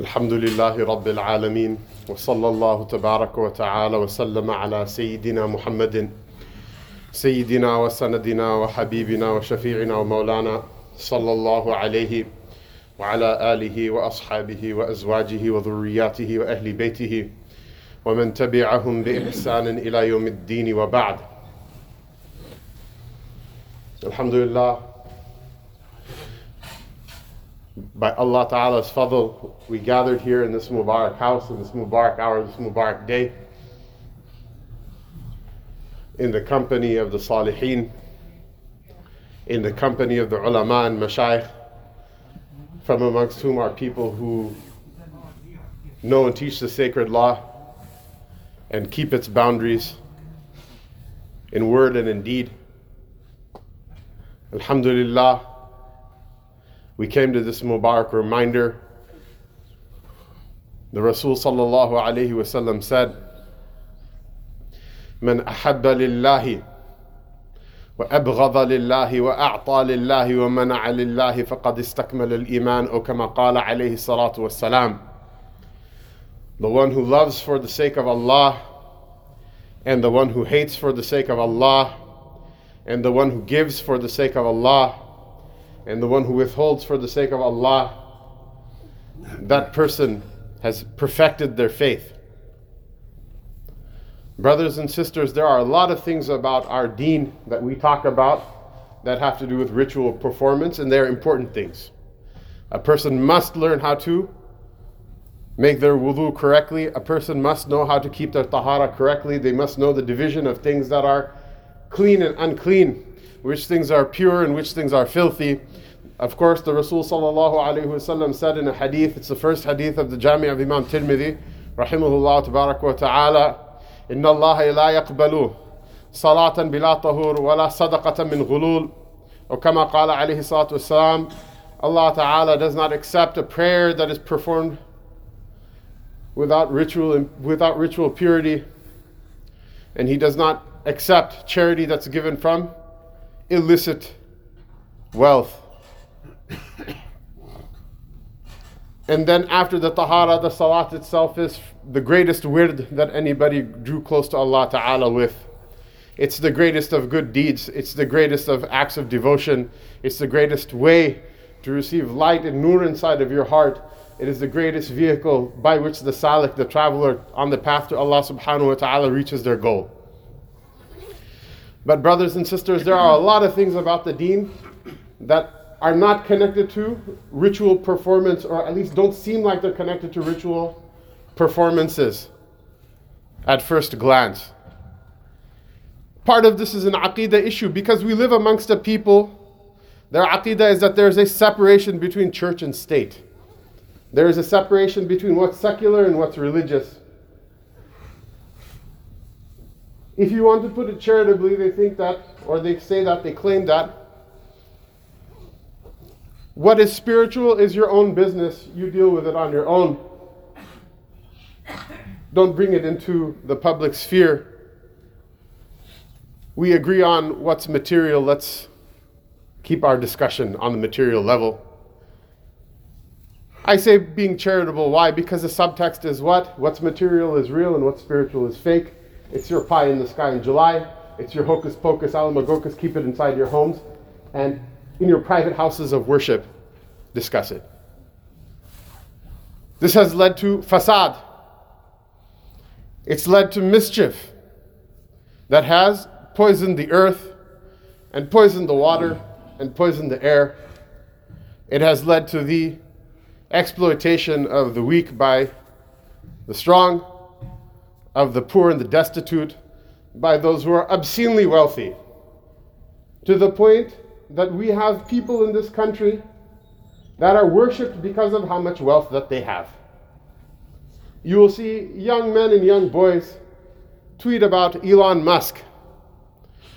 الحمد لله رب العالمين وصلى الله تبارك وتعالى وسلم على سيدنا محمد سيدنا وسندنا وحبيبنا وشفيعنا ومولانا صلى الله عليه وعلى آله وأصحابه وأزواجه وذرياته وأهل بيته ومن تبعهم بإحسان إلى يوم الدين وبعد. الحمد لله by Allah Ta'ala's fadl, we gathered here in this Mubarak house, in this Mubarak hour, this Mubarak day, in the company of the Salihin, in the company of the ulama and mashayikh, from amongst whom are people who know and teach the sacred law and keep its boundaries in word and in deed. Alhamdulillah we came to this Mubarak reminder. The Rasul sallallahu alayhi wasallam said, من أحب لله وأبغض لله وأعطى لله ومنع لله فقد استكمل الإيمان أو كما قال عليه الصلاة والسلام The one who loves for the sake of Allah and the one who hates for the sake of Allah and the one who gives for the sake of Allah and the one who withholds for the sake of Allah, that person has perfected their faith. Brothers and sisters, there are a lot of things about our deen that we talk about that have to do with ritual performance, and they're important things. A person must learn how to make their wudu correctly. A person must know how to keep their tahara correctly. They must know the division of things that are clean and unclean, which things are pure and which things are filthy. Of course, the Rasul sallallahu alaihi wasallam said in a hadith, it's the first hadith of the Jami of Imam Tirmidhi, rahimahullah tabarak wa ta'ala, إن الله لا يقبل صلاة بلا طهور ولا صدقة من غلول وكما قال عليه الصلاة والسلام Allah Ta'ala does not accept a prayer that is performed without ritual without ritual purity and he does not accept charity that's given from illicit wealth and then after the tahara, the salat itself is the greatest wird that anybody drew close to Allah Ta'ala with. It's the greatest of good deeds. It's the greatest of acts of devotion. It's the greatest way to receive light and nur inside of your heart. It is the greatest vehicle by which the salik, the traveler on the path to Allah Subhanahu wa Ta'ala, reaches their goal. But, brothers and sisters, there are a lot of things about the deen that are not connected to ritual performance, or at least don't seem like they're connected to ritual performances at first glance. Part of this is an aqidah issue because we live amongst a people, their aqidah is that there's a separation between church and state. There is a separation between what's secular and what's religious. If you want to put it charitably, they think that, or they say that, they claim that what is spiritual is your own business. You deal with it on your own. Don't bring it into the public sphere. We agree on what's material. Let's keep our discussion on the material level. I say being charitable. Why? Because the subtext is what? What's material is real and what's spiritual is fake. It's your pie in the sky in July. It's your hocus pocus, alamagocus. Keep it inside your homes. And in your private houses of worship, discuss it. This has led to fasad. It's led to mischief that has poisoned the earth and poisoned the water and poisoned the air. It has led to the exploitation of the weak by the strong, of the poor and the destitute, by those who are obscenely wealthy, to the point that we have people in this country that are worshipped because of how much wealth that they have. You will see young men and young boys tweet about Elon Musk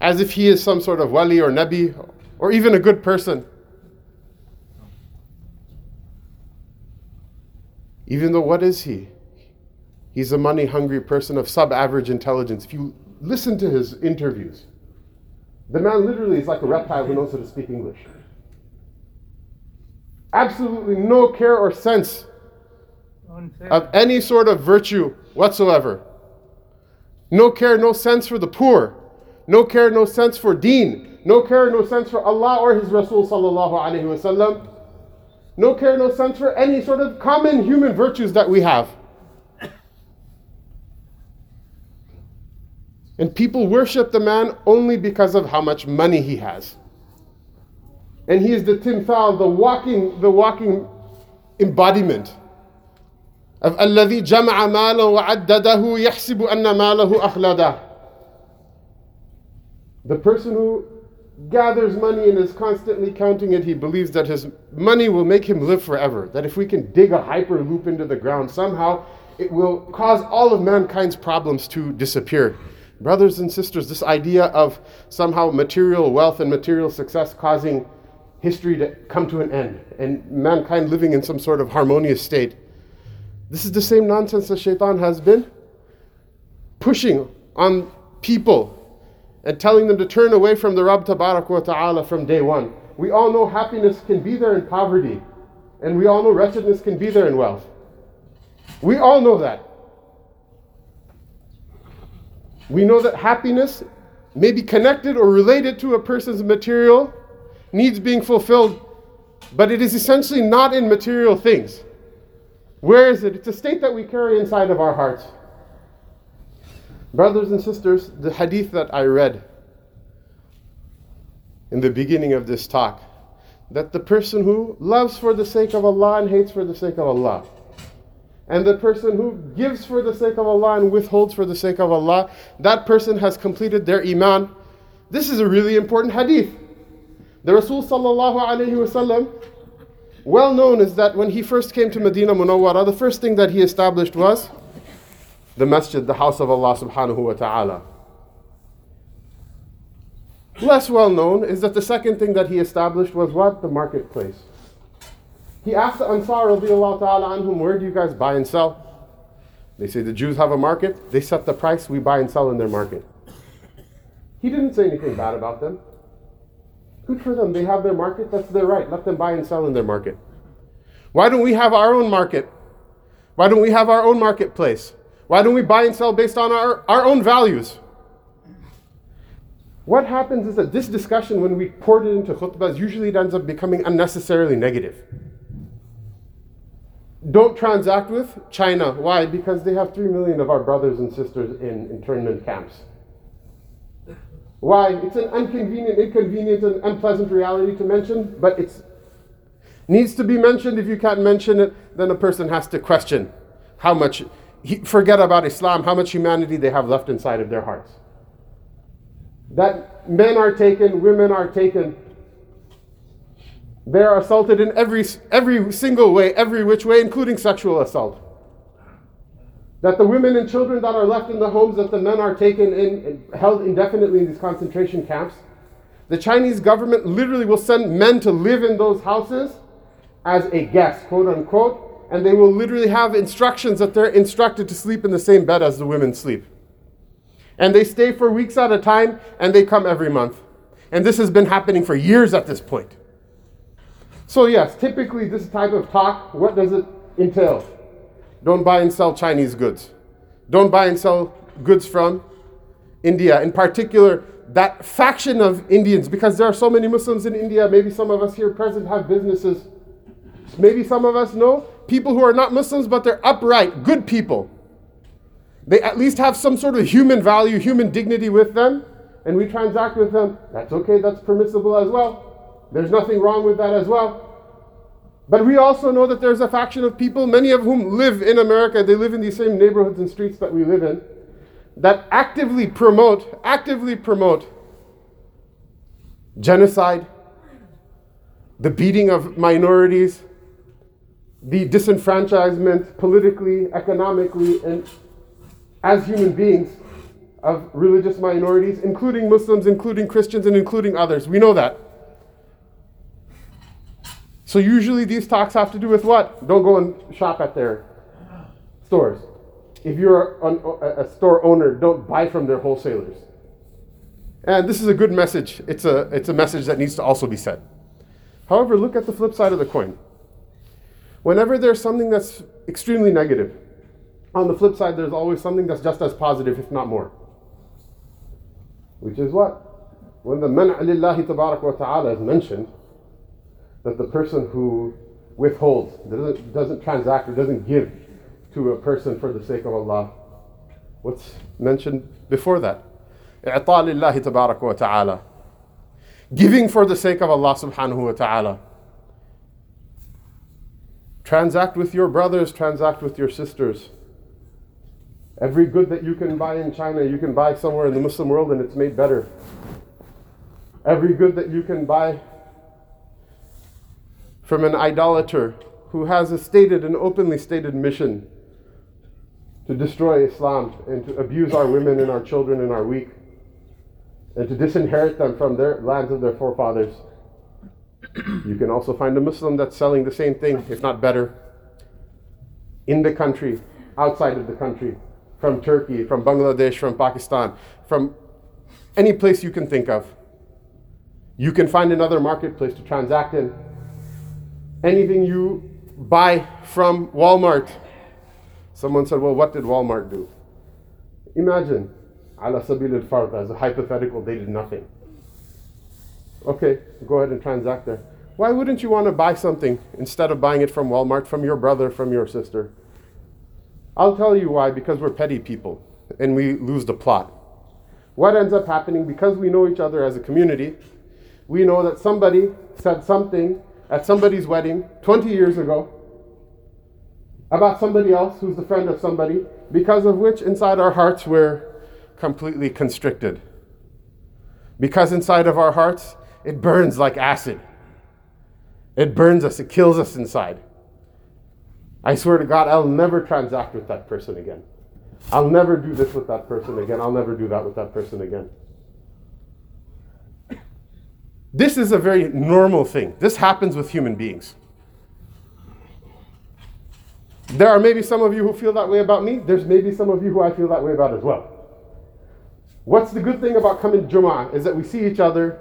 as if he is some sort of wali or nabi or even a good person. Even though, what is he? He's a money hungry person of sub average intelligence. If you listen to his interviews, the man literally is like a reptile who knows how to speak English. Absolutely no care or sense of any sort of virtue whatsoever. No care, no sense for the poor. No care, no sense for deen. No care, no sense for Allah or His Rasul sallallahu alaihi wasallam. No care, no sense for any sort of common human virtues that we have. And people worship the man only because of how much money he has. And he is the timthal, the walking, the walking embodiment of الذي جمع مالا وعدده يحسب أن ماله أخلده The person who gathers money and is constantly counting it, he believes that his money will make him live forever. That if we can dig a hyperloop into the ground, somehow it will cause all of mankind's problems to disappear. Brothers and sisters, this idea of somehow material wealth and material success causing history to come to an end and mankind living in some sort of harmonious state. This is the same nonsense that shaitan has been pushing on people and telling them to turn away from the Rabb wa ta'ala from day one. We all know happiness can be there in poverty, and we all know wretchedness can be there in wealth. We all know that. We know that happiness may be connected or related to a person's material needs being fulfilled, but it is essentially not in material things. Where is it? It's a state that we carry inside of our hearts. Brothers and sisters, the hadith that I read in the beginning of this talk, that the person who loves for the sake of Allah and hates for the sake of Allah, and the person who gives for the sake of Allah and withholds for the sake of Allah, that person has completed their iman. This is a really important hadith. The Rasul sallallahu alayhi wasallam, well known is that when he first came to Medina Munawwara, the first thing that he established was the masjid, the house of Allah subhanahu wa ta'ala. Less well known is that the second thing that he established was what? The marketplace. He asked the Ansar anhum, where do you guys buy and sell? They say the Jews have a market, they set the price, we buy and sell in their market. He didn't say anything bad about them. Good for them. They have their market. That's their right. Let them buy and sell in their market. Why don't we have our own market? Why don't we have our own marketplace? Why don't we buy and sell based on our, our own values? What happens is that this discussion, when we port it into khutbahs, usually it ends up becoming unnecessarily negative. Don't transact with China. Why? Because they have 3 million of our brothers and sisters in internment camps. Why? It's an inconvenient, inconvenient, and unpleasant reality to mention, but it needs to be mentioned. If you can't mention it, then a person has to question how much, forget about Islam, how much humanity they have left inside of their hearts. That men are taken, women are taken, they are assaulted in every, every single way, every which way, including sexual assault. That the women and children that are left in the homes that the men are taken in held indefinitely in these concentration camps the chinese government literally will send men to live in those houses as a guest quote unquote and they will literally have instructions that they're instructed to sleep in the same bed as the women sleep. And they stay for weeks at a time and they come every month. And this has been happening for years at this point so yes typically this type of talk what does it entail don't buy and sell Chinese goods. Don't buy and sell goods from India. In particular, that faction of Indians, because there are so many Muslims in India, maybe some of us here present have businesses. Maybe some of us know people who are not Muslims, but they're upright, good people. They at least have some sort of human value, human dignity with them, and we transact with them. That's okay, that's permissible as well. There's nothing wrong with that as well. But we also know that there's a faction of people, many of whom live in America, they live in these same neighborhoods and streets that we live in, that actively promote, actively promote genocide, the beating of minorities, the disenfranchisement politically, economically, and as human beings of religious minorities, including Muslims, including Christians, and including others. We know that. So usually these talks have to do with what? Don't go and shop at their stores. If you're a, a store owner, don't buy from their wholesalers. And this is a good message. It's a, it's a message that needs to also be said. However, look at the flip side of the coin. Whenever there's something that's extremely negative. On the flip side, there's always something that's just as positive, if not more. Which is what? When the man' lillahi wa ta'ala is mentioned, that the person who withholds, doesn't, doesn't transact, or doesn't give to a person for the sake of Allah. What's mentioned before that? Ta'ala. Giving for the sake of Allah subhanahu wa ta'ala. Transact with your brothers, transact with your sisters. Every good that you can buy in China, you can buy somewhere in the Muslim world and it's made better. Every good that you can buy from an idolater who has a stated and openly stated mission to destroy Islam and to abuse our women and our children and our weak and to disinherit them from their lands of their forefathers. You can also find a Muslim that's selling the same thing, if not better, in the country, outside of the country, from Turkey, from Bangladesh, from Pakistan, from any place you can think of. You can find another marketplace to transact in. Anything you buy from Walmart. Someone said, Well, what did Walmart do? Imagine ala sabil al as a hypothetical, they did nothing. Okay, go ahead and transact there. Why wouldn't you want to buy something instead of buying it from Walmart, from your brother, from your sister? I'll tell you why, because we're petty people and we lose the plot. What ends up happening, because we know each other as a community, we know that somebody said something at somebody's wedding 20 years ago about somebody else who's the friend of somebody, because of which inside our hearts we're completely constricted. Because inside of our hearts, it burns like acid. It burns us, it kills us inside. I swear to God, I'll never transact with that person again. I'll never do this with that person again. I'll never do that with that person again. This is a very normal thing. This happens with human beings. There are maybe some of you who feel that way about me. There's maybe some of you who I feel that way about as well. What's the good thing about coming to Jum'ah is that we see each other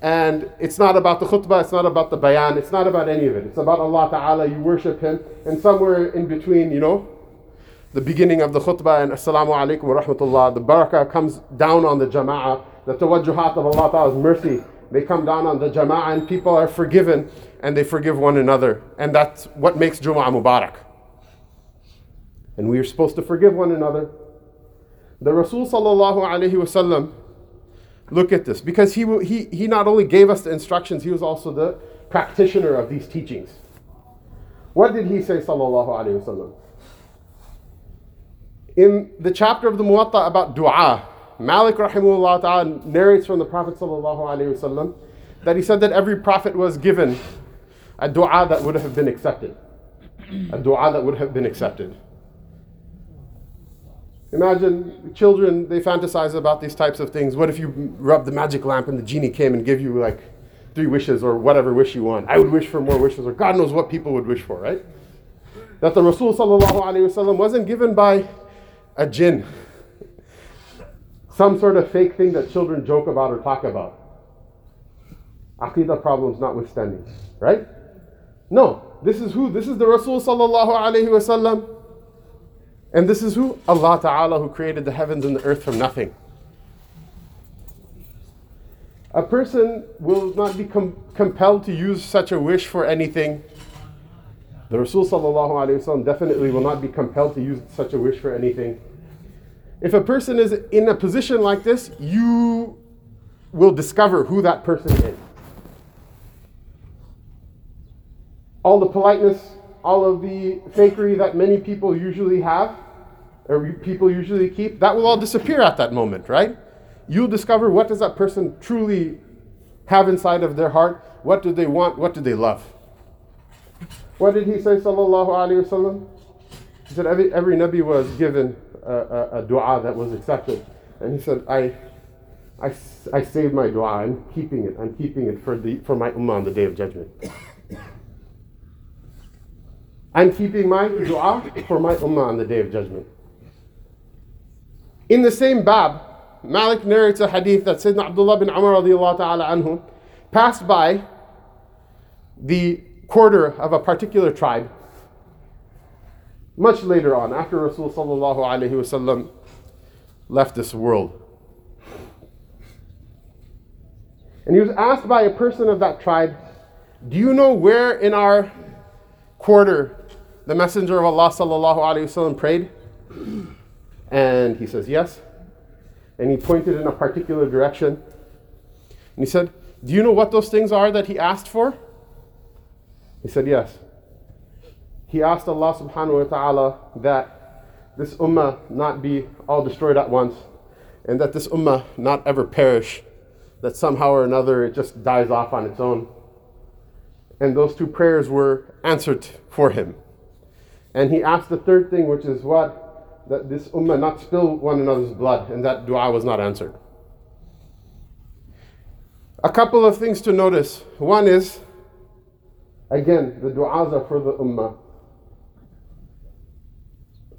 and it's not about the khutbah, it's not about the bayan, it's not about any of it. It's about Allah Ta'ala, you worship Him, and somewhere in between, you know, the beginning of the khutbah and Assalamu alaikum wa rahmatullah, the barakah comes down on the jama'ah, the tawajjuhat of Allah Ta'ala's mercy, they come down on the jama'ah and people are forgiven and they forgive one another. And that's what makes Jum'ah Mubarak. And we are supposed to forgive one another the Rasul sallallahu alaihi wasallam, look at this, because he, he, he not only gave us the instructions, he was also the practitioner of these teachings. What did he say sallallahu alaihi wasallam? In the chapter of the Muwatta about dua, Malik rahimullah ta'ala narrates from the Prophet wasallam that he said that every prophet was given a dua that would have been accepted. A dua that would have been accepted. Imagine children, they fantasize about these types of things. What if you rub the magic lamp and the genie came and give you like three wishes or whatever wish you want? I would wish for more wishes, or God knows what people would wish for, right? That the Rasul wasn't given by a jinn, some sort of fake thing that children joke about or talk about. Aqidah problems notwithstanding, right? No, this is who? This is the Rasul sallallahu wasallam and this is who? Allah Ta'ala who created the heavens and the earth from nothing. A person will not be com- compelled to use such a wish for anything. The Rasul definitely will not be compelled to use such a wish for anything. If a person is in a position like this, you will discover who that person is. All the politeness, all of the fakery that many people usually have, or people usually keep, that will all disappear at that moment, right? You'll discover what does that person truly have inside of their heart? What do they want? What do they love? What did he say, sallallahu alaihi wasallam? He said every, every Nabi was given a, a, dua that was accepted. And he said, I, I, I saved my dua. I'm keeping it. I'm keeping it for, the, for my ummah on the day of judgment. I'm keeping my dua for my ummah on the day of judgment. In the same bab, Malik narrates a hadith that Sayyidina Abdullah bin Umar ta'ala anhu passed by the quarter of a particular tribe. Much later on, after Rasul sallallahu alaihi wasallam left this world. And he was asked by a person of that tribe, Do you know where in our quarter the Messenger of Allah wasallam prayed? And he says, Yes. And he pointed in a particular direction. And he said, Do you know what those things are that he asked for? He said, Yes. He asked Allah subhanahu wa ta'ala that this ummah not be all destroyed at once, and that this ummah not ever perish, that somehow or another it just dies off on its own. And those two prayers were answered for him. And he asked the third thing, which is what? That this ummah not spill one another's blood, and that dua was not answered. A couple of things to notice. One is, again, the du'as are for the ummah.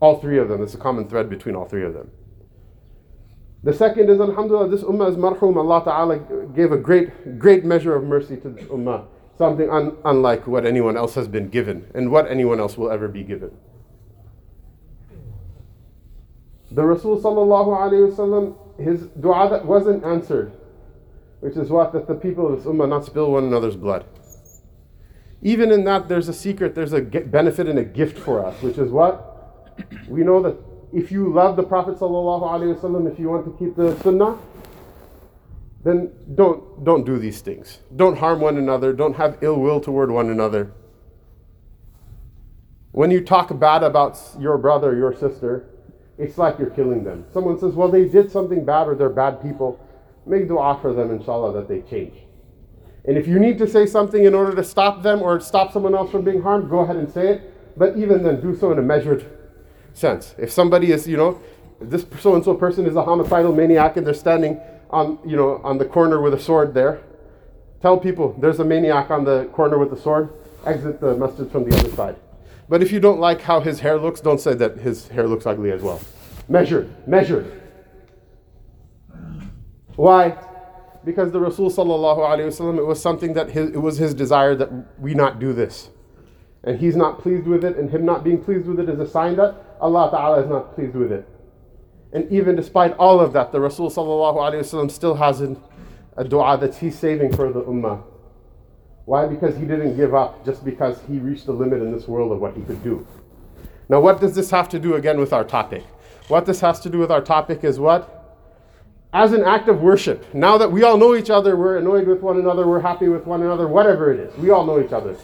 All three of them. There's a common thread between all three of them. The second is, Alhamdulillah, this ummah is marhum. Allah Ta'ala gave a great, great measure of mercy to this ummah. Something un- unlike what anyone else has been given and what anyone else will ever be given. The Rasul Sallallahu Alaihi Wasallam, his dua that wasn't answered, which is what? That the people of this ummah not spill one another's blood. Even in that, there's a secret, there's a benefit and a gift for us, which is what? We know that if you love the Prophet ﷺ, if you want to keep the Sunnah, then don't don't do these things. Don't harm one another. Don't have ill will toward one another. When you talk bad about your brother, your sister, it's like you're killing them. Someone says, "Well, they did something bad, or they're bad people." Make dua for them, inshallah, that they change. And if you need to say something in order to stop them or stop someone else from being harmed, go ahead and say it. But even then, do so in a measured sense. If somebody is, you know, this so and so person is a homicidal maniac and they're standing on, you know, on the corner with a sword there, tell people there's a maniac on the corner with the sword, exit the masjid from the other side. But if you don't like how his hair looks, don't say that his hair looks ugly as well. Measure, measure. Why? Because the Rasul sallallahu alaihi wasallam, it was something that his, it was his desire that we not do this. And he's not pleased with it, and him not being pleased with it is a sign that Allah Ta'ala is not pleased with it. And even despite all of that, the Rasul ﷺ still has an, a dua that he's saving for the ummah. Why? Because he didn't give up just because he reached the limit in this world of what he could do. Now, what does this have to do again with our topic? What this has to do with our topic is what? As an act of worship, now that we all know each other, we're annoyed with one another, we're happy with one another, whatever it is, we all know each other.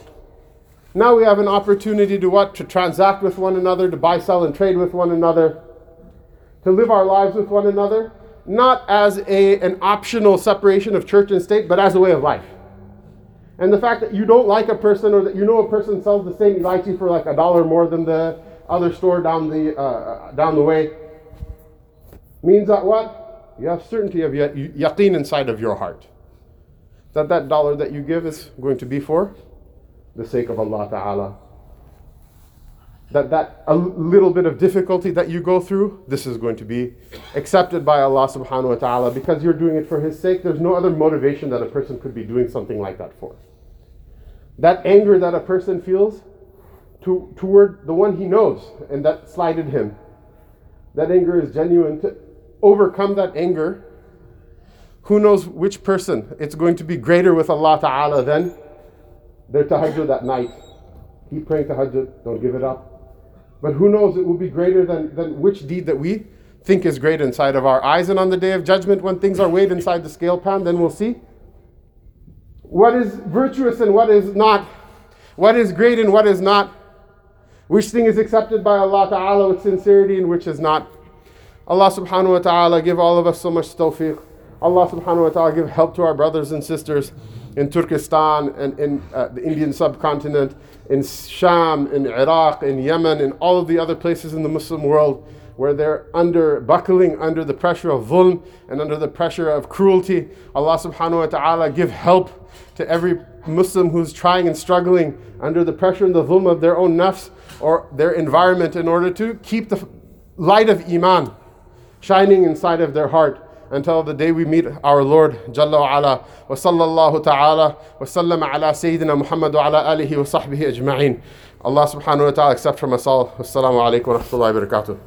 Now we have an opportunity to what? To transact with one another, to buy, sell, and trade with one another, to live our lives with one another, not as a, an optional separation of church and state, but as a way of life. And the fact that you don't like a person or that you know a person sells the same lychee for like a dollar more than the other store down the, uh, down the way means that what? You have certainty of yaqeen inside of your heart. That that dollar that you give is going to be for the sake of Allah Ta'ala. That that a little bit of difficulty that you go through, this is going to be accepted by Allah subhanahu wa ta'ala because you're doing it for His sake. There's no other motivation that a person could be doing something like that for. That anger that a person feels to, toward the one he knows and that slighted him, that anger is genuine. To overcome that anger, who knows which person it's going to be greater with Allah Ta'ala than their tahajjud at night. Keep praying tahajjud, don't give it up. But who knows, it will be greater than, than which deed that we think is great inside of our eyes. And on the day of judgment, when things are weighed inside the scale pan, then we'll see what is virtuous and what is not, what is great and what is not, which thing is accepted by Allah Ta'ala with sincerity and which is not. Allah subhanahu wa ta'ala give all of us so much tawfiq. Allah subhanahu wa ta'ala give help to our brothers and sisters in Turkestan and in uh, the Indian subcontinent, in Sham, in Iraq, in Yemen, in all of the other places in the Muslim world where they're under buckling under the pressure of dhulm and under the pressure of cruelty. Allah subhanahu wa ta'ala give help to every Muslim who's trying and struggling under the pressure and the dhulm of their own nafs or their environment in order to keep the light of Iman shining inside of their heart until the day we meet our Lord Jalla wa ala. Wa sallallahu ta'ala wa ala Sayyidina Muhammad wa ala alihi wa sahbihi ajma'in. Allah subhanahu wa ta'ala accept from us all. Wassalamu alaikum wa rahmatullahi wa barakatuh.